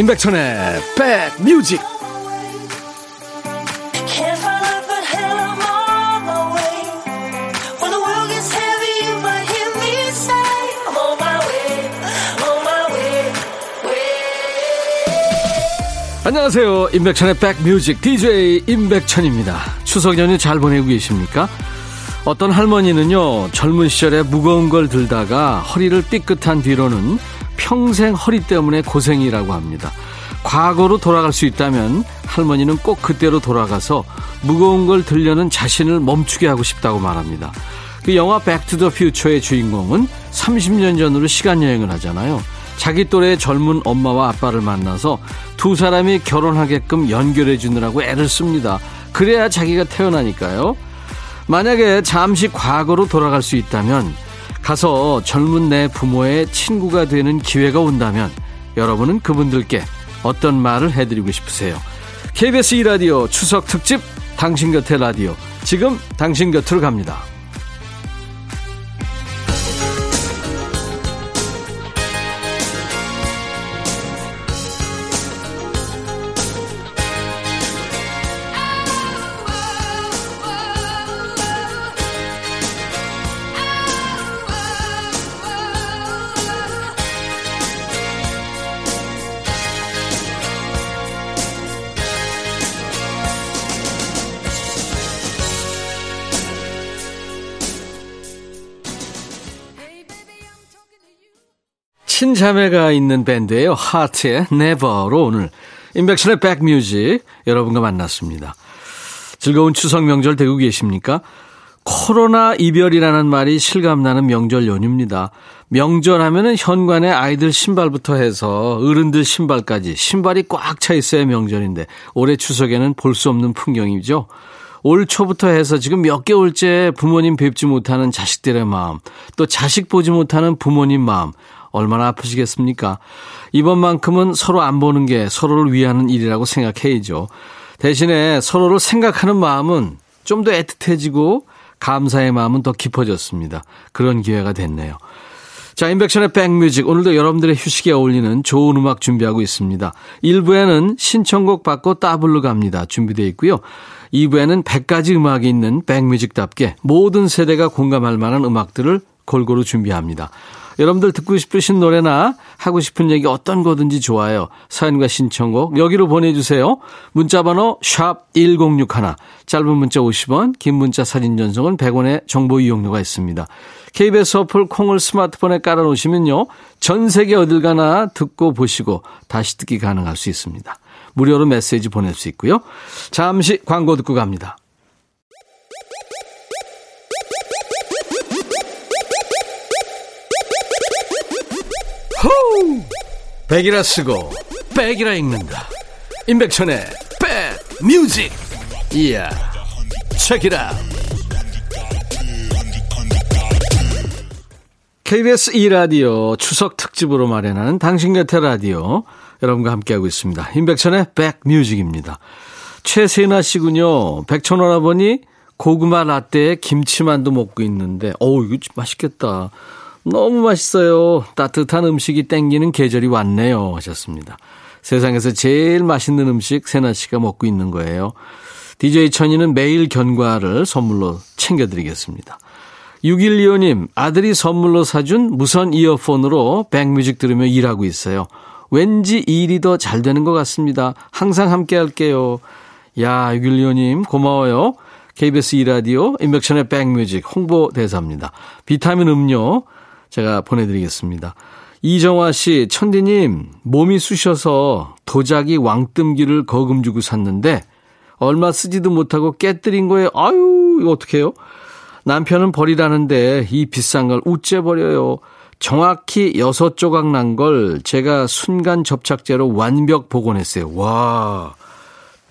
임백천의 백뮤직 안녕하세요. 임백천의 백뮤직 DJ 임백천입니다. 추석 연휴 잘 보내고 계십니까? 어떤 할머니는요 젊은 시절에 무거운 걸 들다가 허리를 삐끗한 뒤로는 평생 허리 때문에 고생이라고 합니다. 과거로 돌아갈 수 있다면 할머니는 꼭 그때로 돌아가서 무거운 걸 들려는 자신을 멈추게 하고 싶다고 말합니다. 그 영화 Back to the Future의 주인공은 30년 전으로 시간 여행을 하잖아요. 자기 또래의 젊은 엄마와 아빠를 만나서 두 사람이 결혼하게끔 연결해 주느라고 애를 씁니다. 그래야 자기가 태어나니까요. 만약에 잠시 과거로 돌아갈 수 있다면 가서 젊은 내 부모의 친구가 되는 기회가 온다면 여러분은 그분들께 어떤 말을 해드리고 싶으세요? KBS 2라디오 추석 특집 당신 곁에 라디오 지금 당신 곁으로 갑니다. 자매가 있는 밴드예요. 하트의 Never로 오늘 인백션의 백뮤직 여러분과 만났습니다. 즐거운 추석 명절 되고 계십니까? 코로나 이별이라는 말이 실감나는 명절 연휴입니다. 명절 하면은 현관에 아이들 신발부터 해서 어른들 신발까지 신발이 꽉 차 있어야 명절인데 올해 추석에는 볼 수 없는 풍경이죠. 올 초부터 해서 지금 몇 개월째 부모님 뵙지 못하는 자식들의 마음, 또 자식 보지 못하는 부모님 마음, 얼마나 아프시겠습니까? 이번만큼은 서로 안 보는 게 서로를 위하는 일이라고 생각해야죠. 대신에 서로를 생각하는 마음은 좀 더 애틋해지고 감사의 마음은 더 깊어졌습니다. 그런 기회가 됐네요. 자, 인백션의 백뮤직. 오늘도 여러분들의 휴식에 어울리는 좋은 음악 준비하고 있습니다. 1부에는 신청곡 받고 따블로 갑니다. 준비되어 있고요. 2부에는 100가지 음악이 있는 백뮤직답게 모든 세대가 공감할 만한 음악들을 골고루 준비합니다. 여러분들 듣고 싶으신 노래나 하고 싶은 얘기 어떤 거든지 좋아요. 사연과 신청곡 여기로 보내주세요. 문자번호 샵 1061, 짧은 문자 50원, 긴 문자 사진 전송은 100원의 정보 이용료가 있습니다. KBS 어플 콩을 스마트폰에 깔아놓으시면요. 전 세계 어딜 가나 듣고 보시고 다시 듣기 가능할 수 있습니다. 무료로 메시지 보낼 수 있고요. 잠시 광고 듣고 갑니다. 백이라 쓰고 백이라 읽는다. 임백천의 백 뮤직. 이야. 책이라. KBS 2라디오 추석 특집으로 마련하는 당신 곁에 라디오 여러분과 함께하고 있습니다. 임백천의 백뮤직입니다. 최세나 씨군요. 백천원아버니 고구마 라떼에 김치만두 먹고 있는데 어우 이거 맛있겠다. 너무 맛있어요. 따뜻한 음식이 땡기는 계절이 왔네요. 하셨습니다. 세상에서 제일 맛있는 음식 세나 씨가 먹고 있는 거예요. DJ 천이는 매일 견과를 선물로 챙겨드리겠습니다. 6125님, 아들이 선물로 사준 무선 이어폰으로 백뮤직 들으며 일하고 있어요. 왠지 일이 더 잘 되는 것 같습니다. 항상 함께 할게요. 야, 6125님, 고마워요. KBS 2라디오, 인백션의 백뮤직 홍보대사입니다. 비타민 음료, 제가 보내드리겠습니다. 이정화 씨, 천디님, 몸이 쑤셔서 도자기 왕뜸기를 거금 주고 샀는데, 얼마 쓰지도 못하고 깨뜨린 거예요. 아유, 이거 어떡해요? 남편은 버리라는데, 이 비싼 걸 우째 버려요. 정확히 여섯 조각 난 걸 제가 순간 접착제로 완벽 복원했어요. 와,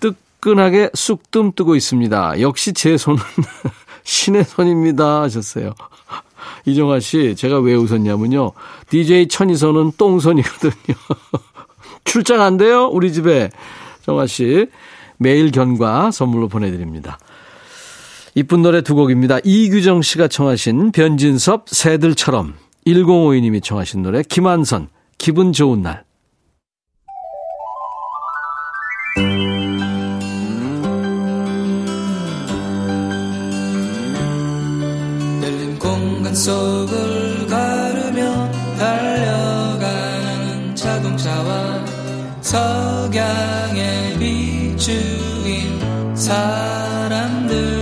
뜨끈하게 쑥뜸 뜨고 있습니다. 역시 제 손은 신의 손입니다. 하셨어요. 이정아 씨, 제가 왜 웃었냐면요. DJ 천이선은 똥손이거든요. 출장 안 돼요? 우리 집에. 정아 씨, 매일 견과 선물로 보내드립니다. 이쁜 노래 두 곡입니다. 이규정 씨가 청하신 변진섭 새들처럼 1052님이 청하신 노래 김한선 기분 좋은 날 산속을 가르며 달려가는 자동차와 석양의 비추인 사람들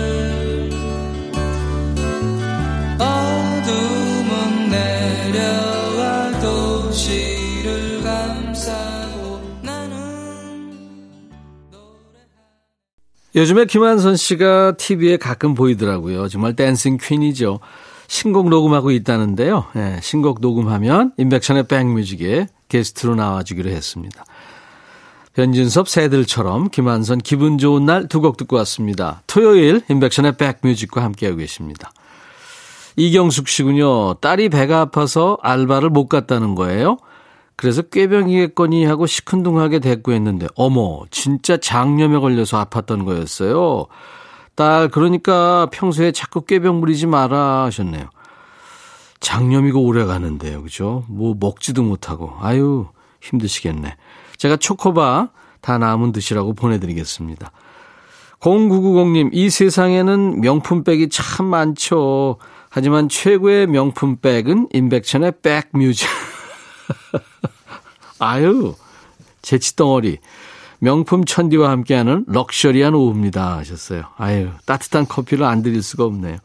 요즘에 김한선 씨가 TV에 가끔 보이더라고요. 정말 댄싱 퀸이죠. 신곡 녹음하고 있다는데요. 네, 신곡 녹음하면 인백션의 백뮤직에 게스트로 나와주기로 했습니다. 변진섭 새들처럼 김한선 기분 좋은 날 두 곡 듣고 왔습니다. 토요일 인백션의 백뮤직과 함께하고 계십니다. 이경숙 씨군요. 딸이 배가 아파서 알바를 못 갔다는 거예요. 그래서 꾀병이겠거니 하고 시큰둥하게 대꾸했는데 어머 진짜 장염에 걸려서 아팠던 거였어요. 딸 그러니까 평소에 자꾸 꾀병 부리지 마라 하셨네요. 장염이고 오래 가는데요. 그죠? 뭐 먹지도 못하고 아유 힘드시겠네. 제가 초코바 다 남은 드시라고 보내드리겠습니다. 0990님, 이 세상에는 명품백이 참 많죠. 하지만 최고의 명품백은 임백천의 백뮤직. 아유, 재치덩어리. 명품 천디와 함께하는 럭셔리한 오후입니다. 하셨어요. 아유, 따뜻한 커피를 안 드릴 수가 없네요.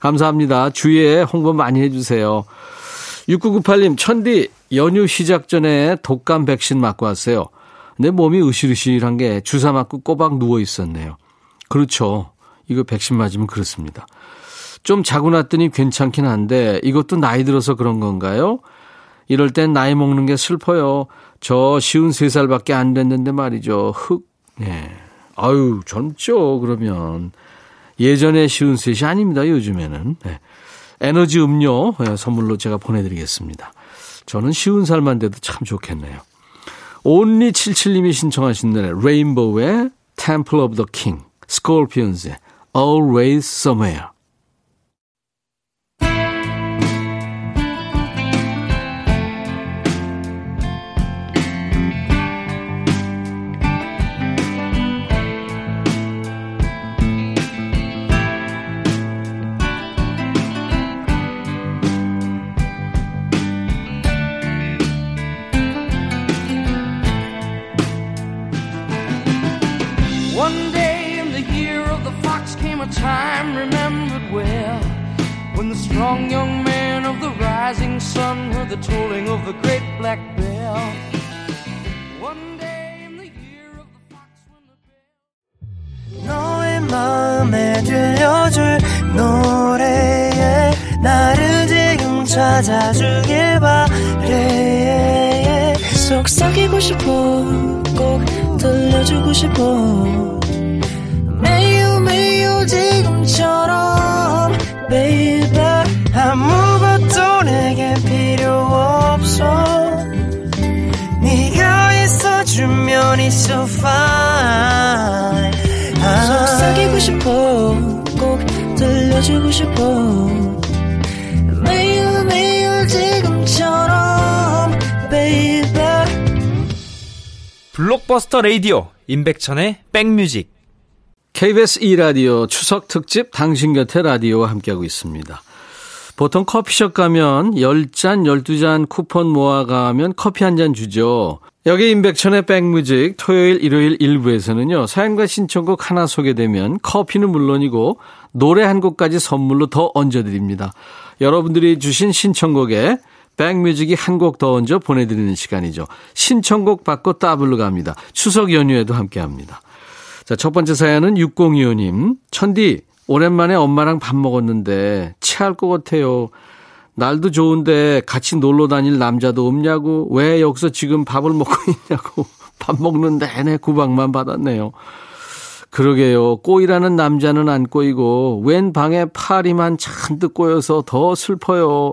감사합니다. 주위에 홍보 많이 해주세요. 6998님, 천디, 연휴 시작 전에 독감 백신 맞고 왔어요. 내 몸이 으실으실한 게 주사 맞고 꼬박 누워 있었네요. 그렇죠. 이거 백신 맞으면 그렇습니다. 좀 자고 났더니 괜찮긴 한데 이것도 나이 들어서 그런 건가요? 이럴 땐 나이 먹는 게 슬퍼요. 저 쉰세 살밖에 안 됐는데 말이죠. 흑, 예. 아유, 젊죠, 그러면. 예전에 쉰셋이 아닙니다, 요즘에는. 네. 에너지 음료 예, 선물로 제가 보내드리겠습니다. 저는 쉰 살만 돼도 참 좋겠네요. Only77님이 신청하신 노래, 레인보우의 Temple of the King, 스콜피언스의 Always Somewhere. Strong young man of the rising sun heard the tolling of the great black bell. One day in the year of the fox when the bell. 너의 마음에 들려줄 노래에 나를 지금 찾아주길 바래 속삭이고 싶어 꼭 들려주고 싶어 지금처럼 있어주면 있어 fine 속삭이고 싶어 꼭 들려주고 싶어. 매일 매일 지금처럼 baby. 블록버스터 레이디오 임백천의 백뮤직. KBS 2라디오 추석 특집 당신 곁에 라디오와 함께하고 있습니다. 보통 커피숍 가면 10잔, 12잔 쿠폰 모아가면 커피 한 잔 주죠. 여기 임백천의 백뮤직 토요일, 일요일 일부에서는요. 사연과 신청곡 하나 소개되면 커피는 물론이고 노래 한 곡까지 선물로 더 얹어드립니다. 여러분들이 주신 신청곡에 백뮤직이 한 곡 더 얹어 보내드리는 시간이죠. 신청곡 받고 따블로 갑니다. 추석 연휴에도 함께합니다. 자, 첫 번째 사연은 6025님. 천디, 오랜만에 엄마랑 밥 먹었는데 체할 것 같아요. 날도 좋은데 같이 놀러 다닐 남자도 없냐고, 왜 여기서 지금 밥을 먹고 있냐고, 밥 먹는 내내 구박만 받았네요. 그러게요. 꼬이라는 남자는 안 꼬이고, 웬 방에 파리만 잔뜩 꼬여서 더 슬퍼요.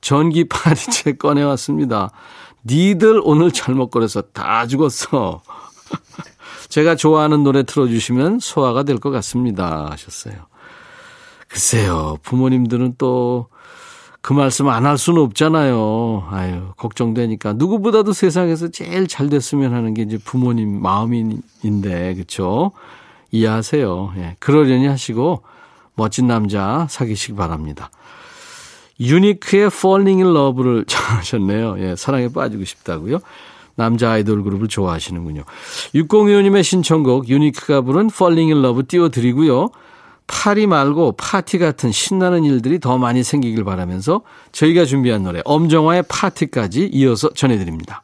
전기 파리채 꺼내왔습니다. 니들 오늘 잘못거려서 다 죽었어. 제가 좋아하는 노래 틀어주시면 소화가 될 것 같습니다. 하셨어요. 글쎄요, 부모님들은 또 그 말씀 안 할 수는 없잖아요. 아유, 걱정되니까. 누구보다도 세상에서 제일 잘 됐으면 하는 게 이제 부모님 마음인데, 그쵸? 이해하세요. 예, 그러려니 하시고 멋진 남자 사귀시기 바랍니다. 유니크의 Falling in Love를 청하셨네요. 예, 사랑에 빠지고 싶다고요. 남자 아이돌 그룹을 좋아하시는군요. 6025님의 신청곡 유니크가 부른 Falling in Love 띄워드리고요. 파리 말고 파티 같은 신나는 일들이 더 많이 생기길 바라면서 저희가 준비한 노래 엄정화의 파티까지 이어서 전해드립니다.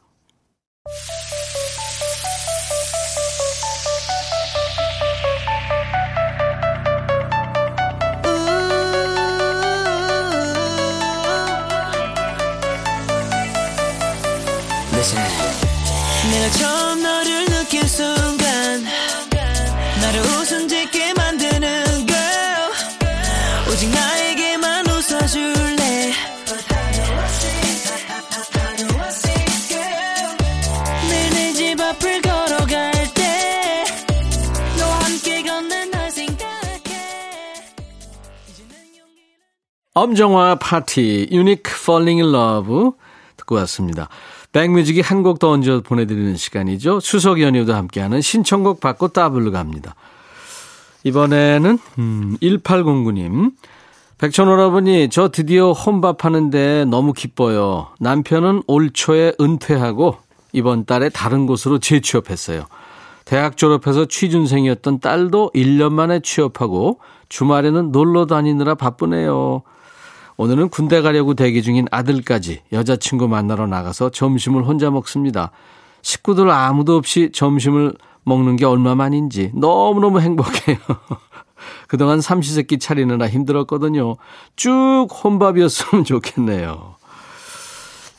내가 처음 엄정화 파티 유니크 Falling in Love 듣고 왔습니다. 백뮤직이 한 곡 더 얹어 보내드리는 시간이죠. 추석 연휴도 함께하는 신청곡 받고 따블로 갑니다. 이번에는 음, 1809님 백천오라버니 저 드디어 혼밥 하는데 너무 기뻐요. 남편은 올 초에 은퇴하고 이번 달에 다른 곳으로 재취업했어요. 대학 졸업해서 취준생이었던 딸도 1년 만에 취업하고 주말에는 놀러 다니느라 바쁘네요. 오늘은 군대 가려고 대기 중인 아들까지 여자친구 만나러 나가서 점심을 혼자 먹습니다. 식구들 아무도 없이 점심을 먹는 게 얼마만인지 너무너무 행복해요. 그동안 삼시세끼 차리느라 힘들었거든요. 쭉 혼밥이었으면 좋겠네요.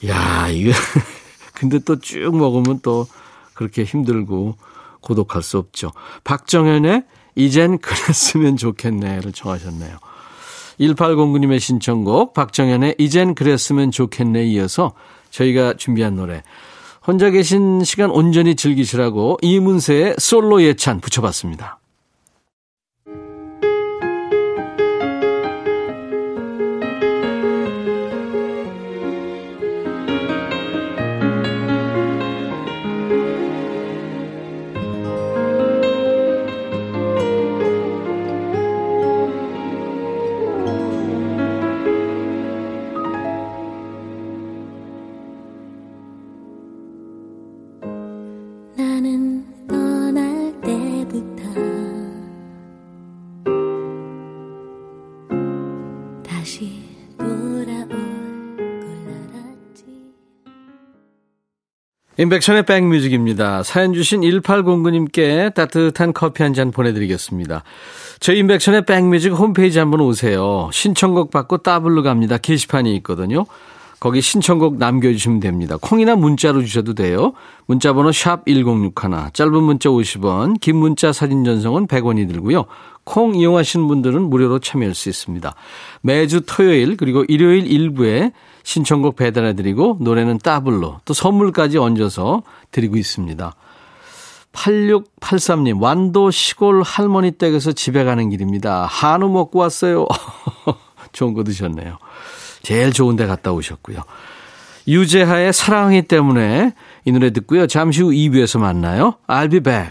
야, 이거. 근데 또 쭉 먹으면 또 그렇게 힘들고 고독할 수 없죠. 박정현의 이젠 그랬으면 좋겠네를 청하셨네요. 1809님의 신청곡 박정현의 이젠 그랬으면 좋겠네 이어서 저희가 준비한 노래 혼자 계신 시간 온전히 즐기시라고 이문세의 솔로 예찬 붙여봤습니다. 인백션의 백뮤직입니다. 사연 주신 1809님께 따뜻한 커피 한 잔 보내드리겠습니다. 저희 인백션의 백뮤직 홈페이지 한번 오세요. 신청곡 받고 따블로 갑니다. 게시판이 있거든요. 거기 신청곡 남겨주시면 됩니다. 콩이나 문자로 주셔도 돼요. 문자 번호 샵 1061, 짧은 문자 50원, 긴 문자 사진 전송은 100원이 들고요. 콩 이용하시는 분들은 무료로 참여할 수 있습니다. 매주 토요일 그리고 일요일 일부에 신청곡 배달해드리고 노래는 따블로 또 선물까지 얹어서 드리고 있습니다. 8683님, 완도 시골 할머니 댁에서 집에 가는 길입니다. 한우 먹고 왔어요. 좋은 거 드셨네요. 제일 좋은 데 갔다 오셨고요. 유재하의 사랑이 때문에 이 노래 듣고요. 잠시 후 2부에서 만나요. I'll be back.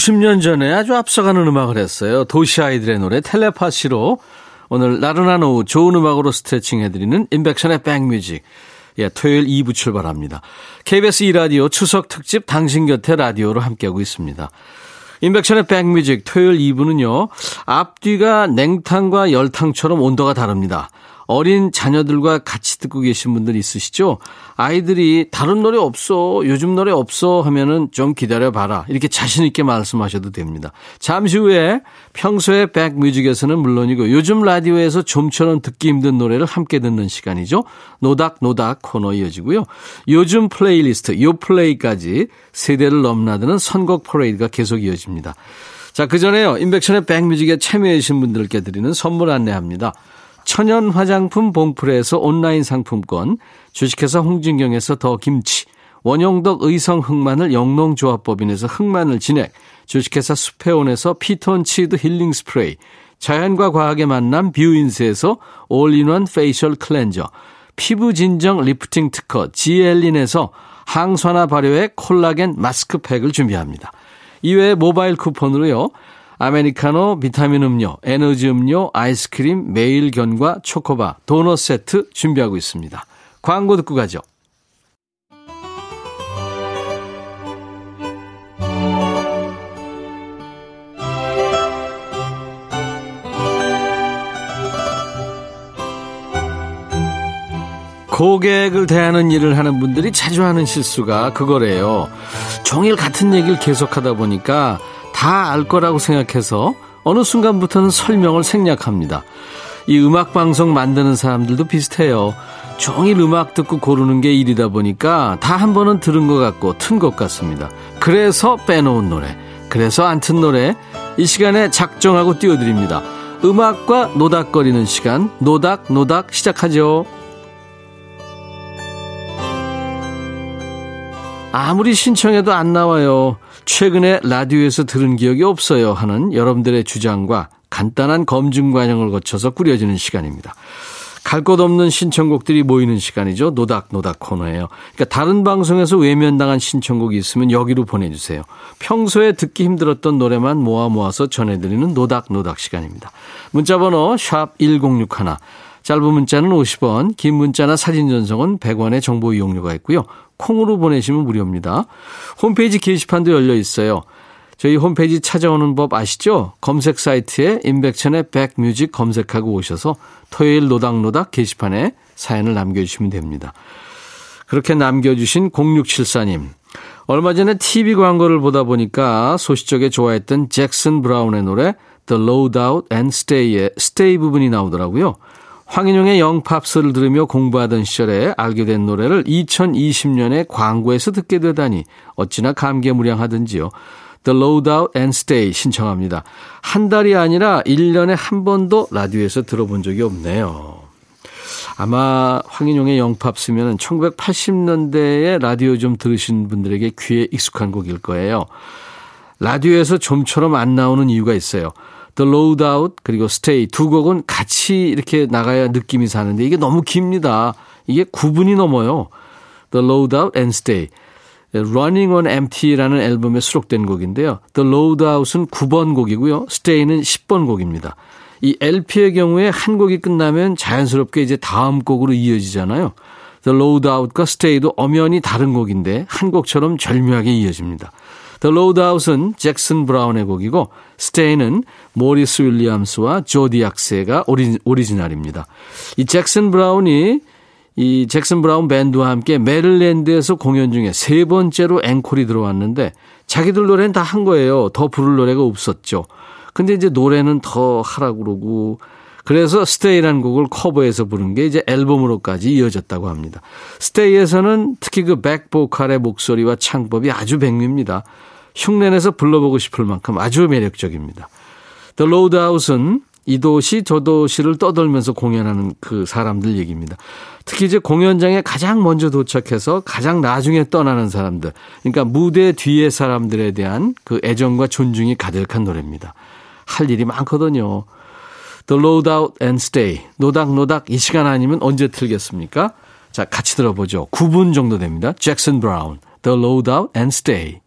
90년 전에 아주 앞서가는 음악을 했어요. 도시 아이들의 노래 텔레파시로 오늘 나른한 오후 좋은 음악으로 스트레칭 해드리는 인백션의 백뮤직. 예, 토요일 2부 출발합니다. KBS 2라디오 추석 특집 당신 곁에 라디오로 함께하고 있습니다. 인백션의 백뮤직 토요일 2부는요. 앞뒤가 냉탕과 열탕처럼 온도가 다릅니다. 어린 자녀들과 같이 듣고 계신 분들 있으시죠? 아이들이 다른 노래 없어, 요즘 노래 없어 하면은 좀 기다려봐라. 이렇게 자신있게 말씀하셔도 됩니다. 잠시 후에 평소에 백뮤직에서는 물론이고 요즘 라디오에서 좀처럼 듣기 힘든 노래를 함께 듣는 시간이죠. 노닥노닥 코너 이어지고요. 요즘 플레이리스트, 요 플레이까지 세대를 넘나드는 선곡 퍼레이드가 계속 이어집니다. 자, 그 전에요. 임백천의 백뮤직에 참여해주신 분들께 드리는 선물 안내합니다. 천연 화장품 봉프레에서 온라인 상품권, 주식회사 홍진경에서 더 김치, 원용덕 의성 흑마늘 영농조합법인에서 흑마늘 진액, 주식회사 수페온에서 피톤 치드 힐링 스프레이, 자연과 과학의 만남 뷰인스에서 all-in-one facial cleanser, 피부 진정 리프팅 특허 지엘린에서 항산화 발효의 콜라겐 마스크팩을 준비합니다. 이외에 모바일 쿠폰으로요. 아메리카노, 비타민 음료, 에너지 음료, 아이스크림, 매일 견과 초코바, 도넛 세트 준비하고 있습니다. 광고 듣고 가죠. 고객을 대하는 일을 하는 분들이 자주 하는 실수가 그거래요. 종일 같은 얘기를 계속하다 보니까 다 알 거라고 생각해서 어느 순간부터는 설명을 생략합니다. 이 음악 방송 만드는 사람들도 비슷해요. 종일 음악 듣고 고르는 게 일이다 보니까 다 한 번은 들은 것 같고 튼 것 같습니다. 그래서 빼놓은 노래, 그래서 안 튼 노래 이 시간에 작정하고 띄워드립니다. 음악과 노닥거리는 시간 노닥 노닥 노닥 시작하죠. 아무리 신청해도 안 나와요. 최근에 라디오에서 들은 기억이 없어요 하는 여러분들의 주장과 간단한 검증 과정을 거쳐서 꾸려지는 시간입니다. 갈 곳 없는 신청곡들이 모이는 시간이죠. 노닥노닥 코너예요. 그러니까 다른 방송에서 외면당한 신청곡이 있으면 여기로 보내주세요. 평소에 듣기 힘들었던 노래만 모아 모아서 전해드리는 노닥노닥 시간입니다. 문자번호 샵 1061. 짧은 문자는 50원, 긴 문자나 사진 전송은 100원의 정보 이용료가 있고요. 콩으로 보내시면 무료입니다. 홈페이지 게시판도 열려 있어요. 저희 홈페이지 찾아오는 법 아시죠? 검색 사이트에 임백천의 백뮤직 검색하고 오셔서 토요일 노닥노닥 게시판에 사연을 남겨주시면 됩니다. 그렇게 남겨주신 0674님. 얼마 전에 TV 광고를 보다 보니까 소시적에 좋아했던 잭슨 브라운의 노래 The Load Out and Stay의 Stay 부분이 나오더라고요. 황인용의 영팝스를 들으며 공부하던 시절에 알게 된 노래를 2020년에 광고에서 듣게 되다니 어찌나 감개무량하든지요. The Loadout and Stay 신청합니다. 한 달이 아니라 1년에 한 번도 라디오에서 들어본 적이 없네요. 아마 황인용의 영팝스면 1980년대에 라디오 좀 들으신 분들에게 귀에 익숙한 곡일 거예요. 라디오에서 좀처럼 안 나오는 이유가 있어요. The Load Out 그리고 Stay 두 곡은 같이 이렇게 나가야 느낌이 사는데 이게 너무 깁니다. 이게 9분이 넘어요. The Load Out and Stay. Running on Empty라는 앨범에 수록된 곡인데요. The Load Out은 9번 곡이고요. Stay는 10번 곡입니다. 이 LP의 경우에 한 곡이 끝나면 자연스럽게 이제 다음 곡으로 이어지잖아요. The Load Out과 Stay도 엄연히 다른 곡인데 한 곡처럼 절묘하게 이어집니다. The Load Out은 잭슨 브라운의 곡이고 Stay는 모리스 윌리엄스와 조디악스가 오리, 오리지널입니다. 이 잭슨 브라운이 이 잭슨 브라운 밴드와 함께 메릴랜드에서 공연 중에 세 번째로 앵콜이 들어왔는데 자기들 노래는 다 한 거예요. 더 부를 노래가 없었죠. 근데 이제 노래는 더 하라고 그러고 그래서 스테이라는 곡을 커버해서 부른 게 이제 앨범으로까지 이어졌다고 합니다. 스테이에서는 특히 그 백보컬의 목소리와 창법이 아주 백미입니다. 흉내내서 불러보고 싶을 만큼 아주 매력적입니다. The Loadhouse 이 도시 저 도시를 떠돌면서 공연하는 그 사람들 얘기입니다. 특히 이제 공연장에 가장 먼저 도착해서 가장 나중에 떠나는 사람들. 그러니까 무대 뒤의 사람들에 대한 그 애정과 존중이 가득한 노래입니다. 할 일이 많거든요. The Load Out and Stay. 노닥노닥 이 시간 아니면 언제 틀겠습니까? 자, 같이 들어보죠. 9분 정도 됩니다. 잭슨 브라운. The Load Out and Stay.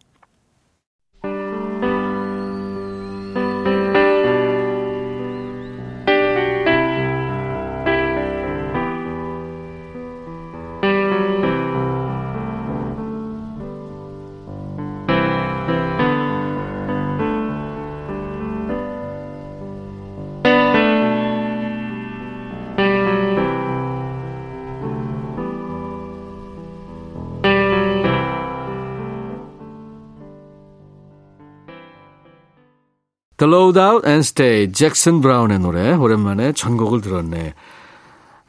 The Load Out and Stay. 잭슨 브라운의 노래. 오랜만에 전곡을 들었네.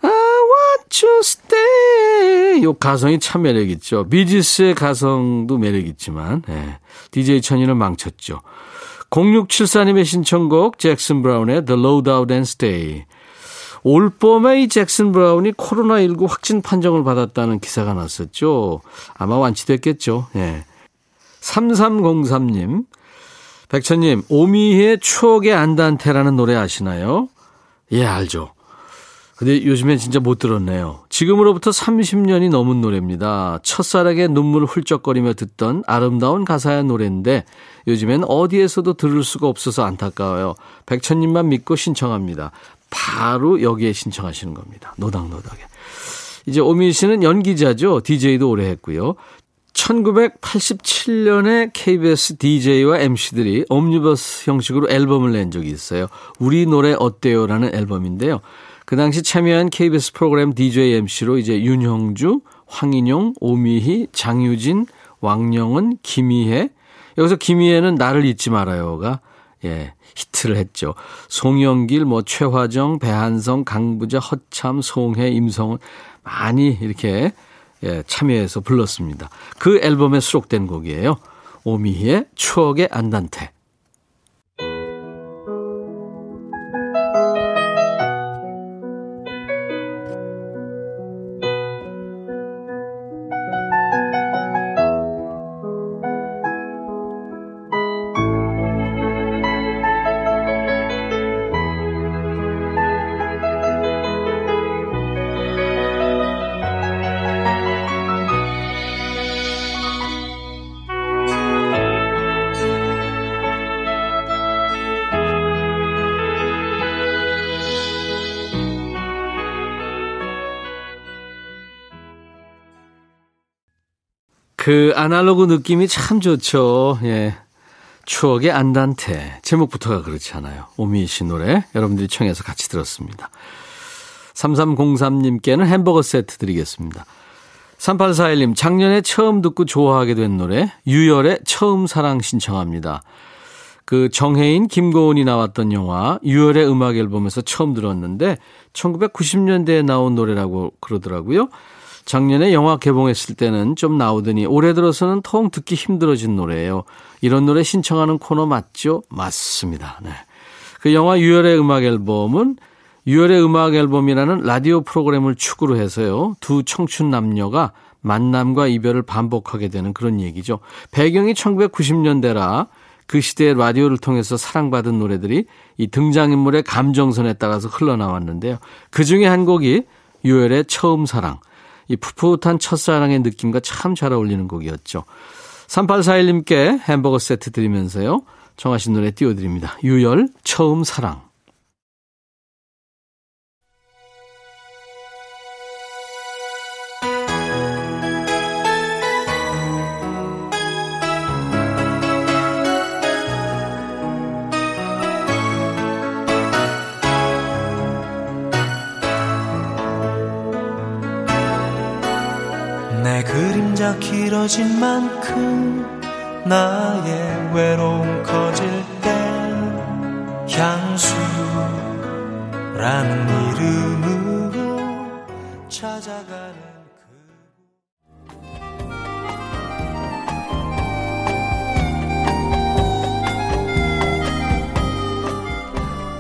I want to stay. 요 가성이 참 매력 있죠. 비지스의 가성도 매력 있지만, 예. DJ 천이는 망쳤죠. 0674님의 신청곡 잭슨 브라운의 The Load Out and Stay. 올 봄에 이 잭슨 브라운이 코로나19 확진 판정을 받았다는 기사가 났었죠. 아마 완치됐겠죠. 예. 3303님. 백천님, 오미희의 추억의 안단테라는 노래 아시나요? 예, 알죠. 근데 요즘엔 진짜 못 들었네요. 지금으로부터 30년이 넘은 노래입니다. 첫사랑의 눈물 훌쩍거리며 듣던 아름다운 가사의 노래인데 요즘엔 어디에서도 들을 수가 없어서 안타까워요. 백천님만 믿고 신청합니다. 바로 여기에 신청하시는 겁니다. 노닥노닥에. 이제 오미희 씨는 연기자죠. DJ도 오래 했고요. 1987년에 KBS DJ와 MC들이 옴니버스 형식으로 앨범을 낸 적이 있어요. 우리 노래 어때요 라는 앨범인데요. 그 당시 참여한 KBS 프로그램 DJ MC로 이제 윤형주, 황인용, 오미희, 장유진, 왕영은, 김희애. 여기서 김희애는 나를 잊지 말아요가 예, 히트를 했죠. 송영길, 뭐 최화정, 배한성, 강부자, 허참, 송혜, 임성은 많이 이렇게 예, 참여해서 불렀습니다. 그 앨범에 수록된 곡이에요. 오미희의 추억의 안단테. 그 아날로그 느낌이 참 좋죠. 예. 추억의 안단테. 제목부터가 그렇지 않아요. 오미희 씨 노래 여러분들이 청해서 같이 들었습니다. 3303님께는 햄버거 세트 드리겠습니다. 3841님, 작년에 처음 듣고 좋아하게 된 노래, 유열의 처음 사랑 신청합니다. 그 정혜인, 김고은이 나왔던 영화, 유열의 음악 앨범에서 처음 들었는데, 1990년대에 나온 노래라고 그러더라고요. 작년에 영화 개봉했을 때는 좀 나오더니 올해 들어서는 통 듣기 힘들어진 노래예요. 이런 노래 신청하는 코너 맞죠? 맞습니다. 네. 그 영화 유열의 음악 앨범은 유열의 음악 앨범이라는 라디오 프로그램을 축으로 해서요. 두 청춘 남녀가 만남과 이별을 반복하게 되는 그런 얘기죠. 배경이 1990년대라 그 시대의 라디오를 통해서 사랑받은 노래들이 이 등장인물의 감정선에 따라서 흘러나왔는데요. 그 중에 한 곡이 유열의 처음 사랑. 이 풋풋한 첫사랑의 느낌과 참 잘 어울리는 곡이었죠. 3841님께 햄버거 세트 드리면서요. 정하신 노래 띄워드립니다. 유열, 처음 사랑. 길어진 만큼 나의 외로움 커질 때 향수라는 이름으로 찾아가는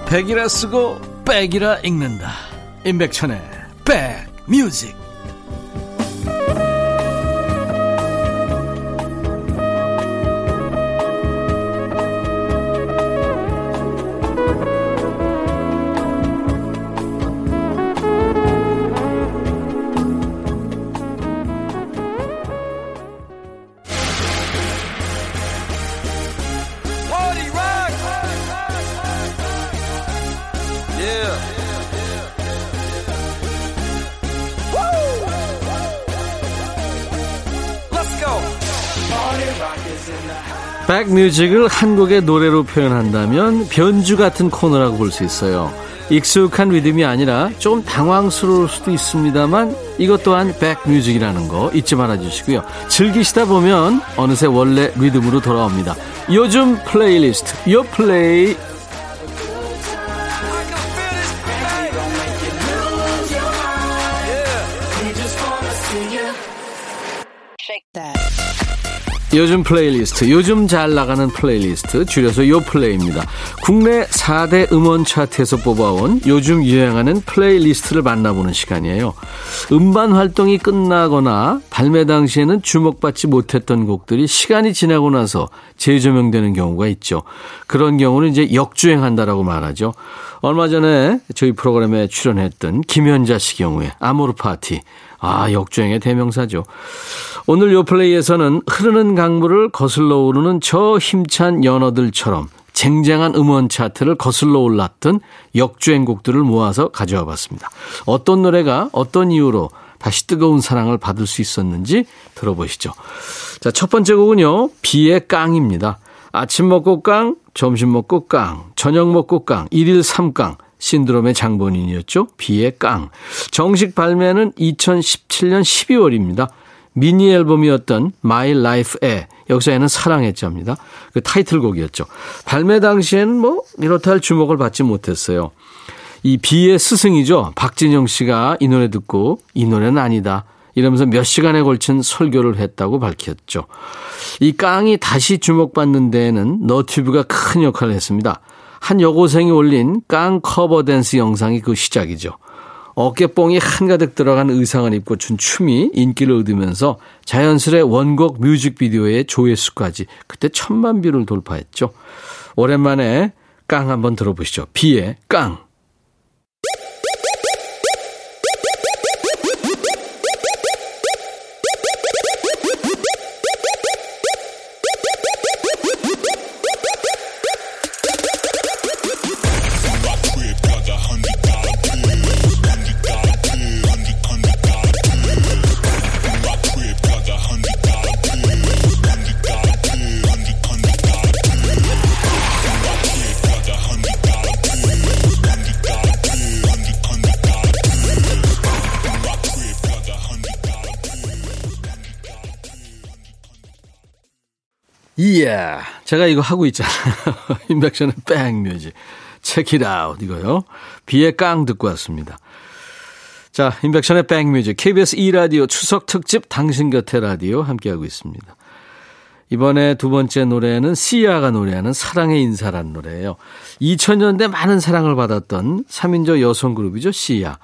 그 백이라 쓰고 백이라 읽는다. 임백천의 백뮤직. 뮤직을 한국의 노래로 표현한다면 변주 같은 코너라고 볼 수 있어요. 익숙한 리듬이 아니라 좀 당황스러울 수도 있습니다만 이것 또한 백뮤직이라는 거 잊지 말아 주시고요. 즐기시다 보면 어느새 원래 리듬으로 돌아옵니다. 요즘 플레이리스트 요 플레이 요즘 플레이리스트, 요즘 잘 나가는 플레이리스트, 줄여서 요플레이입니다. 국내 4대 음원 차트에서 뽑아온 요즘 유행하는 플레이리스트를 만나보는 시간이에요. 음반 활동이 끝나거나 발매 당시에는 주목받지 못했던 곡들이 시간이 지나고 나서 재조명되는 경우가 있죠. 그런 경우는 이제 역주행한다라고 말하죠. 얼마 전에 저희 프로그램에 출연했던 김현자 씨 경우에 아모르 파티. 아, 역주행의 대명사죠. 오늘 요 플레이에서는 흐르는 강물을 거슬러 오르는 저 힘찬 연어들처럼 쟁쟁한 음원 차트를 거슬러 올랐던 역주행곡들을 모아서 가져와 봤습니다. 어떤 노래가 어떤 이유로 다시 뜨거운 사랑을 받을 수 있었는지 들어보시죠. 자, 첫 번째 곡은요, 비의 깡입니다. 아침 먹고 깡, 점심 먹고 깡, 저녁 먹고 깡, 1일 3깡. 신드롬의 장본인이었죠. 비의 깡. 정식 발매는 2017년 12월입니다. 미니 앨범이었던 My Life에 여기서에는 사랑했자입니다. 그 타이틀곡이었죠. 발매 당시에는 뭐 이렇다 할 주목을 받지 못했어요. 이 비의 스승이죠. 박진영 씨가 이 노래 듣고 이 노래는 아니다. 이러면서 몇 시간에 걸친 설교를 했다고 밝혔죠. 이 깡이 다시 주목받는 데에는 너튜브가 큰 역할을 했습니다. 한 여고생이 올린 깡 커버 댄스 영상이 그 시작이죠. 어깨뽕이 한가득 들어간 의상을 입고 춘 춤이 인기를 얻으면서 자연스레 원곡 뮤직비디오의 조회수까지 그때 천만 뷰를 돌파했죠. 오랜만에 깡 한번 들어보시죠. 비의 깡. 이야, 제가 이거 하고 있잖아요. 인백션의 백뮤직. out 이거요. 비의 깡 듣고 왔습니다. 자, 인백션의 백뮤직. KBS 2라디오 추석 특집 당신 곁에 라디오 함께하고 있습니다. 이번에 두 번째 노래는 시아가 노래하는 사랑의 인사란 노래예요. 2000년대 많은 사랑을 받았던 3인조 여성 그룹이죠. 시아.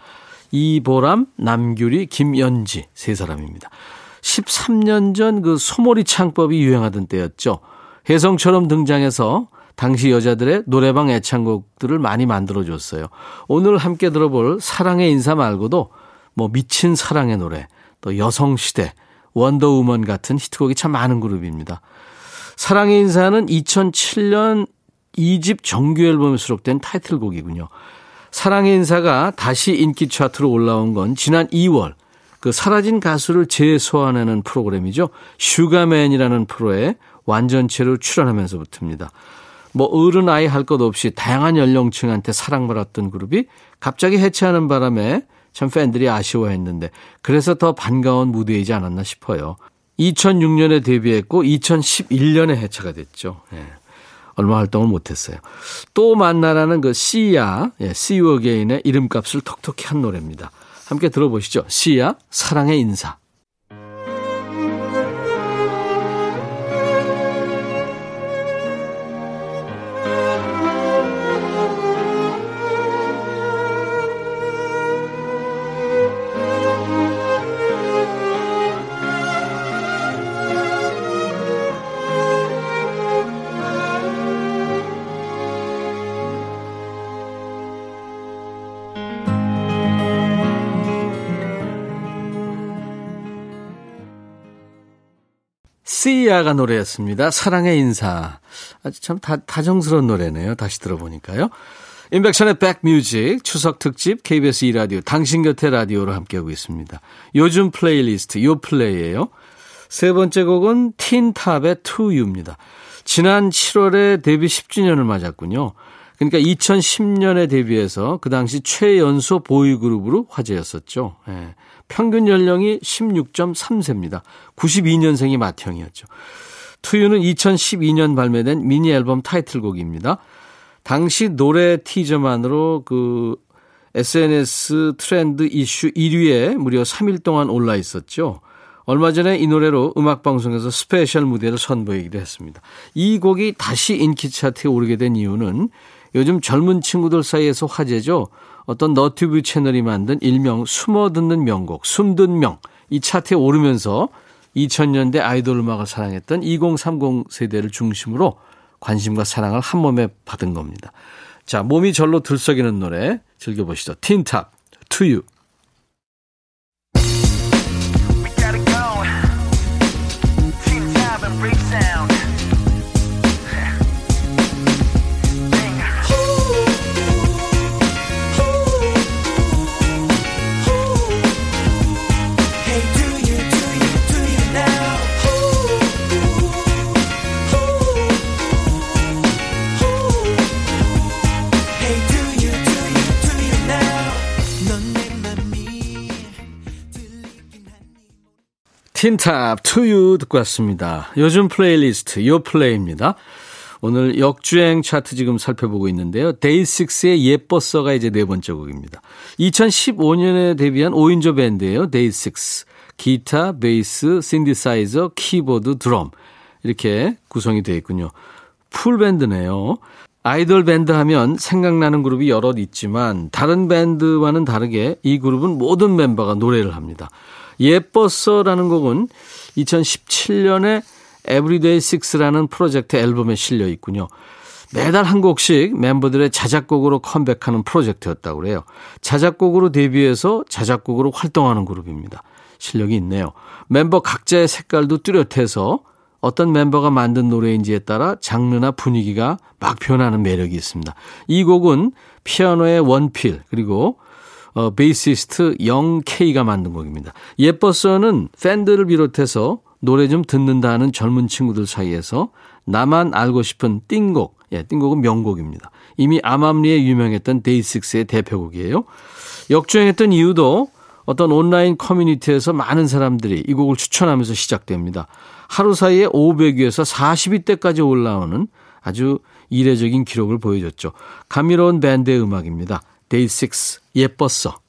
이보람, 남규리, 김연지 세 사람입니다. 13년 전 그 소몰이 창법이 유행하던 때였죠. 혜성처럼 등장해서 당시 여자들의 노래방 애창곡들을 많이 만들어줬어요. 오늘 함께 들어볼 사랑의 인사 말고도 뭐 미친 사랑의 노래, 또 여성시대, 원더우먼 같은 히트곡이 참 많은 그룹입니다. 사랑의 인사는 2007년 2집 정규 앨범에 수록된 타이틀곡이군요. 사랑의 인사가 다시 인기 차트로 올라온 건 지난 2월 그 사라진 가수를 재소환하는 프로그램이죠. 슈가맨이라는 프로에 완전체로 출연하면서부터입니다. 뭐 어른 아이 할 것 없이 다양한 연령층한테 사랑받았던 그룹이 갑자기 해체하는 바람에 참 팬들이 아쉬워했는데 그래서 더 반가운 무대이지 않았나 싶어요. 2006년에 데뷔했고 2011년에 해체가 됐죠. 예. 얼마 활동을 못했어요. 또 만나라는 그 씨야, 예, See You Again의 이름값을 톡톡히 한 노래입니다. 함께 들어보시죠. 시야 사랑의 인사. 씨야의 노래였습니다. 사랑의 인사. 아주 참 다, 다정스러운 노래네요. 다시 들어보니까요. 임백천의 백뮤직 추석 특집 KBS 2라디오 당신 곁에 라디오로 함께하고 있습니다. 요즘 플레이리스트 요 플레이예요. 세 번째 곡은 틴탑의 To You입니다. 지난 7월에 데뷔 10주년을 맞았군요. 그러니까 2010년에 데뷔해서 그 당시 최연소 보이그룹으로 화제였었죠. 예. 평균 연령이 16.3세입니다. 92년생이 맏형이었죠. To You는 2012년 발매된 미니 앨범 타이틀곡입니다. 당시 노래 티저만으로 그 SNS 트렌드 이슈 1위에 무려 3일 동안 올라 있었죠. 얼마 전에 이 노래로 음악방송에서 스페셜 무대를 선보이기도 했습니다. 이 곡이 다시 인기 차트에 오르게 된 이유는 요즘 젊은 친구들 사이에서 화제죠. 어떤 너튜브 채널이 만든 일명 숨어 듣는 명곡, 숨든 명. 이 차트에 오르면서 2000년대 아이돌 음악을 사랑했던 2030 세대를 중심으로 관심과 사랑을 한 몸에 받은 겁니다. 자, 몸이 절로 들썩이는 노래 즐겨보시죠. 틴탑, You. 틴탑 To You 듣고 왔습니다. 요즘 플레이리스트 요 플레이입니다. 오늘 역주행 차트 지금 살펴보고 있는데요. 데이식스의 예뻐서가 이제 네 번째 곡입니다. 2015년에 데뷔한 5인조 밴드예요. 데이식스. 기타, 베이스, 신디사이저, 키보드, 드럼 이렇게 구성이 되어 있군요. 풀 밴드네요. 아이돌 밴드 하면 생각나는 그룹이 여럿 있지만 다른 밴드와는 다르게 이 그룹은 모든 멤버가 노래를 합니다. 예뻤어라는 곡은 2017년에 Everyday Six라는 프로젝트 앨범에 실려 있군요. 매달 한 곡씩 멤버들의 자작곡으로 컴백하는 프로젝트였다고 그래요. 자작곡으로 데뷔해서 자작곡으로 활동하는 그룹입니다. 실력이 있네요. 멤버 각자의 색깔도 뚜렷해서 어떤 member가 만든 노래인지에 따라 장르나 분위기가 막 변하는 매력이 있습니다. 이 곡은 피아노의 원필 그리고 어, 베이시스트 영케이가 만든 곡입니다. 예뻐서는 팬들을 비롯해서 노래 좀 듣는다는 젊은 친구들 사이에서 나만 알고 싶은 띵곡, 예, 띵곡은 명곡입니다. 이미 암암리에 유명했던 데이식스의 대표곡이에요. 역주행했던 이유도 어떤 온라인 커뮤니티에서 많은 사람들이 이 곡을 추천하면서 시작됩니다. 하루 사이에 500위에서 40위대까지 올라오는 아주 이례적인 기록을 보여줬죠. 감미로운 밴드의 음악입니다. 데이식스 예뻤어.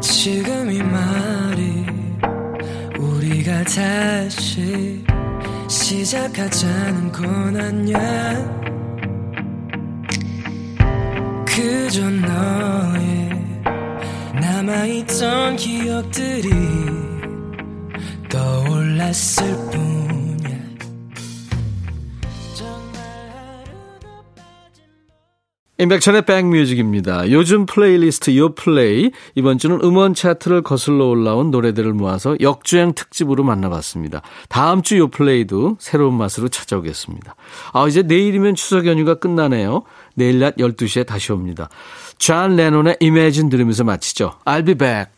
지금 이 말이 우리가 다시 시작하자는 건 아니야 그저 너의 남아있던 기억들이 떠올랐을 빠진 임백천의 백뮤직입니다. 요즘 플레이리스트 요 플레이 이번 주는 음원 차트를 거슬러 올라온 노래들을 모아서 역주행 특집으로 만나봤습니다. 다음 주 요 플레이도 새로운 맛으로 찾아오겠습니다. 아 이제 내일이면 추석 연휴가 끝나네요. 내일 낮 12시에 다시 옵니다. 존 레논의 Imagine 들으면서 마치죠. I'll be back.